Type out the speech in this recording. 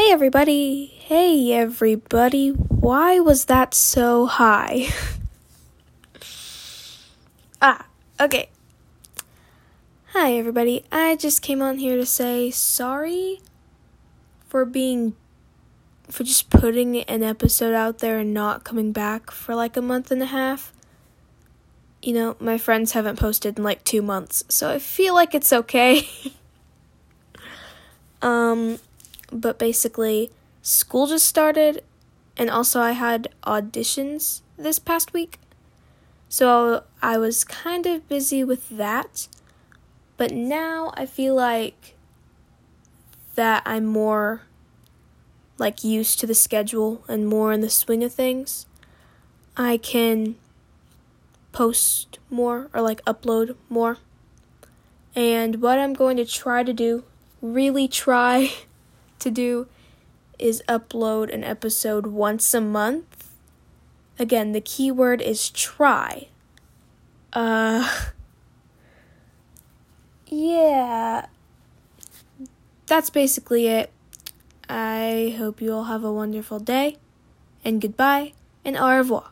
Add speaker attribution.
Speaker 1: Hey everybody! Hey everybody! Why was that so high? ah, okay. Hi everybody. I just came on here to say sorry for being for just putting an episode out there and not coming back for like a month and a half. You know, my friends haven't posted in like 2 months, so I feel like it's okay. um but basically, school just started, and also I had auditions this past week. So I was kind of busy with that. But now I feel like that I'm more like used to the schedule and more in the swing of things. I can post more or like upload more. And what I'm going to try to do, really try to do is upload an episode once a month. Again, the keyword is try. Uh, yeah, that's basically it. I hope you all have a wonderful day, and goodbye, and au revoir.